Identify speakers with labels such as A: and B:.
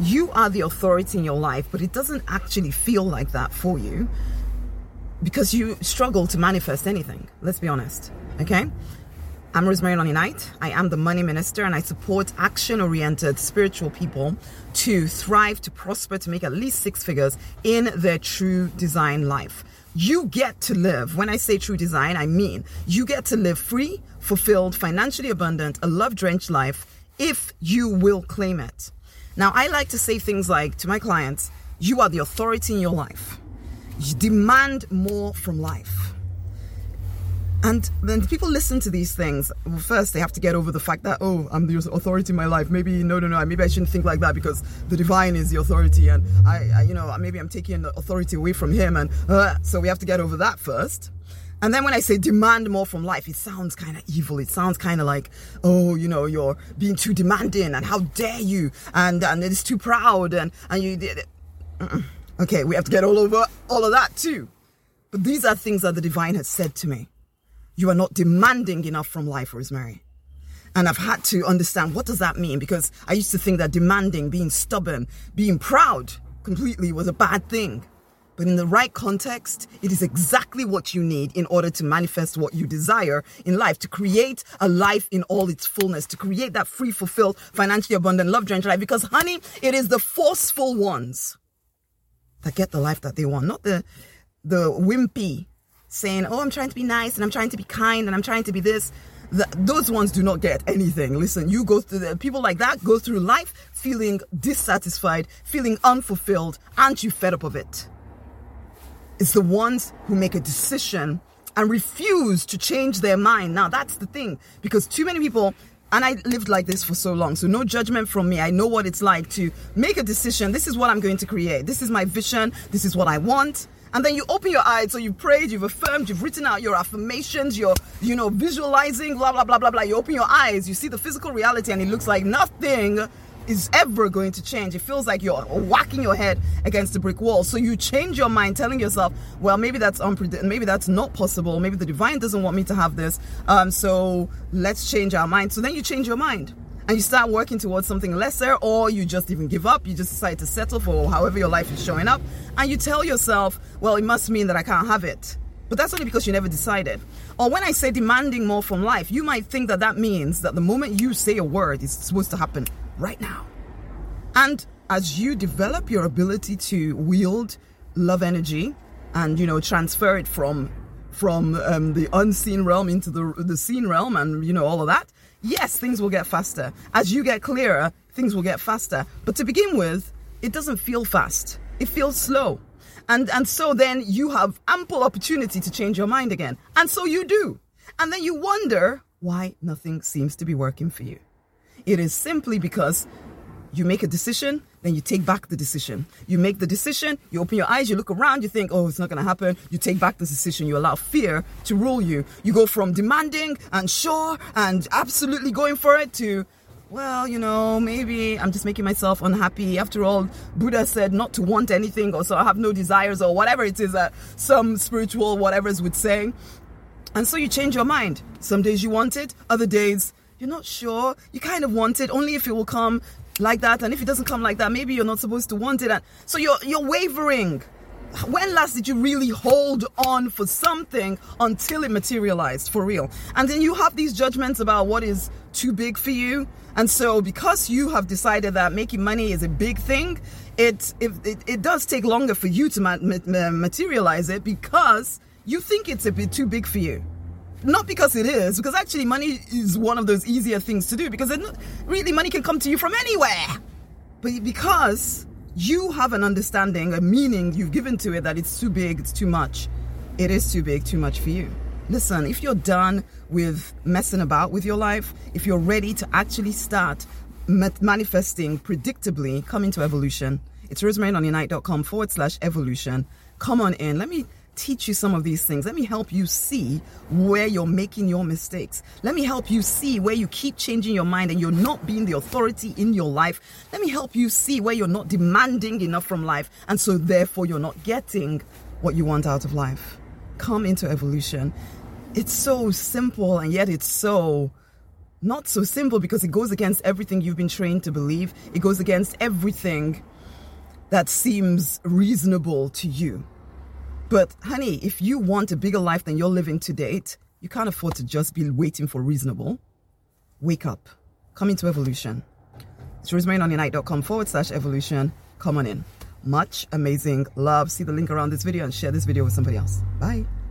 A: you are the authority in your life, but it doesn't actually feel like that for you because you struggle to manifest anything. Let's be honest. Okay? I'm Rosemary Lonnie Knight. I am the money minister and I support action oriented spiritual people to thrive, to prosper, to make at least six figures in their true design life. You get to live. When I say true design, I mean you get to live free, fulfilled, financially abundant, a love drenched life if you will claim it. Now, I like to say things like to my clients, you are the authority in your life. You demand more from life. And then people listen to these things. Well, first, they have to get over the fact that, oh, I'm the authority in my life. Maybe, no, no, no, maybe I shouldn't think like that because the divine is the authority. And I, I you know, maybe I'm taking the authority away from him. And uh, so we have to get over that first. And then when I say demand more from life, it sounds kind of evil. It sounds kind of like, oh, you know, you're being too demanding and how dare you? And, and it's too proud. And, and you did it. Okay, we have to get all over all of that too. But these are things that the divine has said to me. You are not demanding enough from life, Rosemary. And I've had to understand what does that mean because I used to think that demanding, being stubborn, being proud completely was a bad thing. But in the right context, it is exactly what you need in order to manifest what you desire in life, to create a life in all its fullness, to create that free, fulfilled, financially abundant, love drenched life. Because, honey, it is the forceful ones that get the life that they want, not the the wimpy saying, "Oh, I'm trying to be nice and I'm trying to be kind and I'm trying to be this." The, those ones do not get anything. Listen, you go through the people like that go through life feeling dissatisfied, feeling unfulfilled. Aren't you fed up of it? It's the ones who make a decision and refuse to change their mind. Now, that's the thing because too many people and I lived like this for so long. So, no judgment from me. I know what it's like to make a decision. This is what I'm going to create. This is my vision. This is what I want and then you open your eyes so you've prayed you've affirmed you've written out your affirmations you're you know visualizing blah blah blah blah blah you open your eyes you see the physical reality and it looks like nothing is ever going to change. It feels like you're whacking your head against a brick wall. So you change your mind, telling yourself, "Well, maybe that's unpredictable. Maybe that's not possible. Maybe the divine doesn't want me to have this. Um, so let's change our mind." So then you change your mind and you start working towards something lesser, or you just even give up. You just decide to settle for however your life is showing up, and you tell yourself, well, it must mean that I can't have it. But that's only because you never decided. Or when I say demanding more from life, you might think that that means that the moment you say a word, it's supposed to happen right now. And as you develop your ability to wield love energy and you know transfer it from from um, the unseen realm into the the seen realm and you know all of that yes, things will get faster. As you get clearer, things will get faster. But to begin with, it doesn't feel fast. It feels slow. And and so then you have ample opportunity to change your mind again. And so you do. And then you wonder why nothing seems to be working for you. It is simply because you make a decision, then you take back the decision. You make the decision, you open your eyes, you look around, you think, oh, it's not going to happen. You take back the decision. You allow fear to rule you. You go from demanding and sure and absolutely going for it to, well, you know, maybe I'm just making myself unhappy. After all, Buddha said not to want anything, or so I have no desires, or whatever it is that some spiritual whatevers would say. And so you change your mind. Some days you want it, other days you're not sure. You kind of want it, only if it will come like that. And if it doesn't come like that maybe you're not supposed to want it. And so you're you're wavering. When last did you really hold on for something until it materialized for real? And then you have these judgments about what is too big for you. And so because you have decided that making money is a big thing it it, it, it does take longer for you to ma- ma- materialize it because you think it's a bit too big for you not because it is, because actually money is one of those easier things to do because not, really money can come to you from anywhere. But because you have an understanding, a meaning you've given to it that it's too big, it's too much. It is too big, too much for you. Listen, if you're done with messing about with your life, if you're ready to actually start manifesting predictably, come into evolution. It's rosemarylonnieknight.com forward slash evolution. Come on in. Let me teach you some of these things. Let me help you see where you're making your mistakes. Let me help you see where you keep changing your mind and you're not being the authority in your life. Let me help you see where you're not demanding enough from life and so therefore you're not getting what you want out of life. Come into evolution. It's so simple and yet it's so not so simple because it goes against everything you've been trained to believe. It goes against everything that seems reasonable to you. But, honey, if you want a bigger life than you're living to date, you can't afford to just be waiting for reasonable. Wake up. Come into evolution. It's rosemarylonnieknight.com forward slash evolution. Come on in. Much amazing love. See the link around this video and share this video with somebody else. Bye.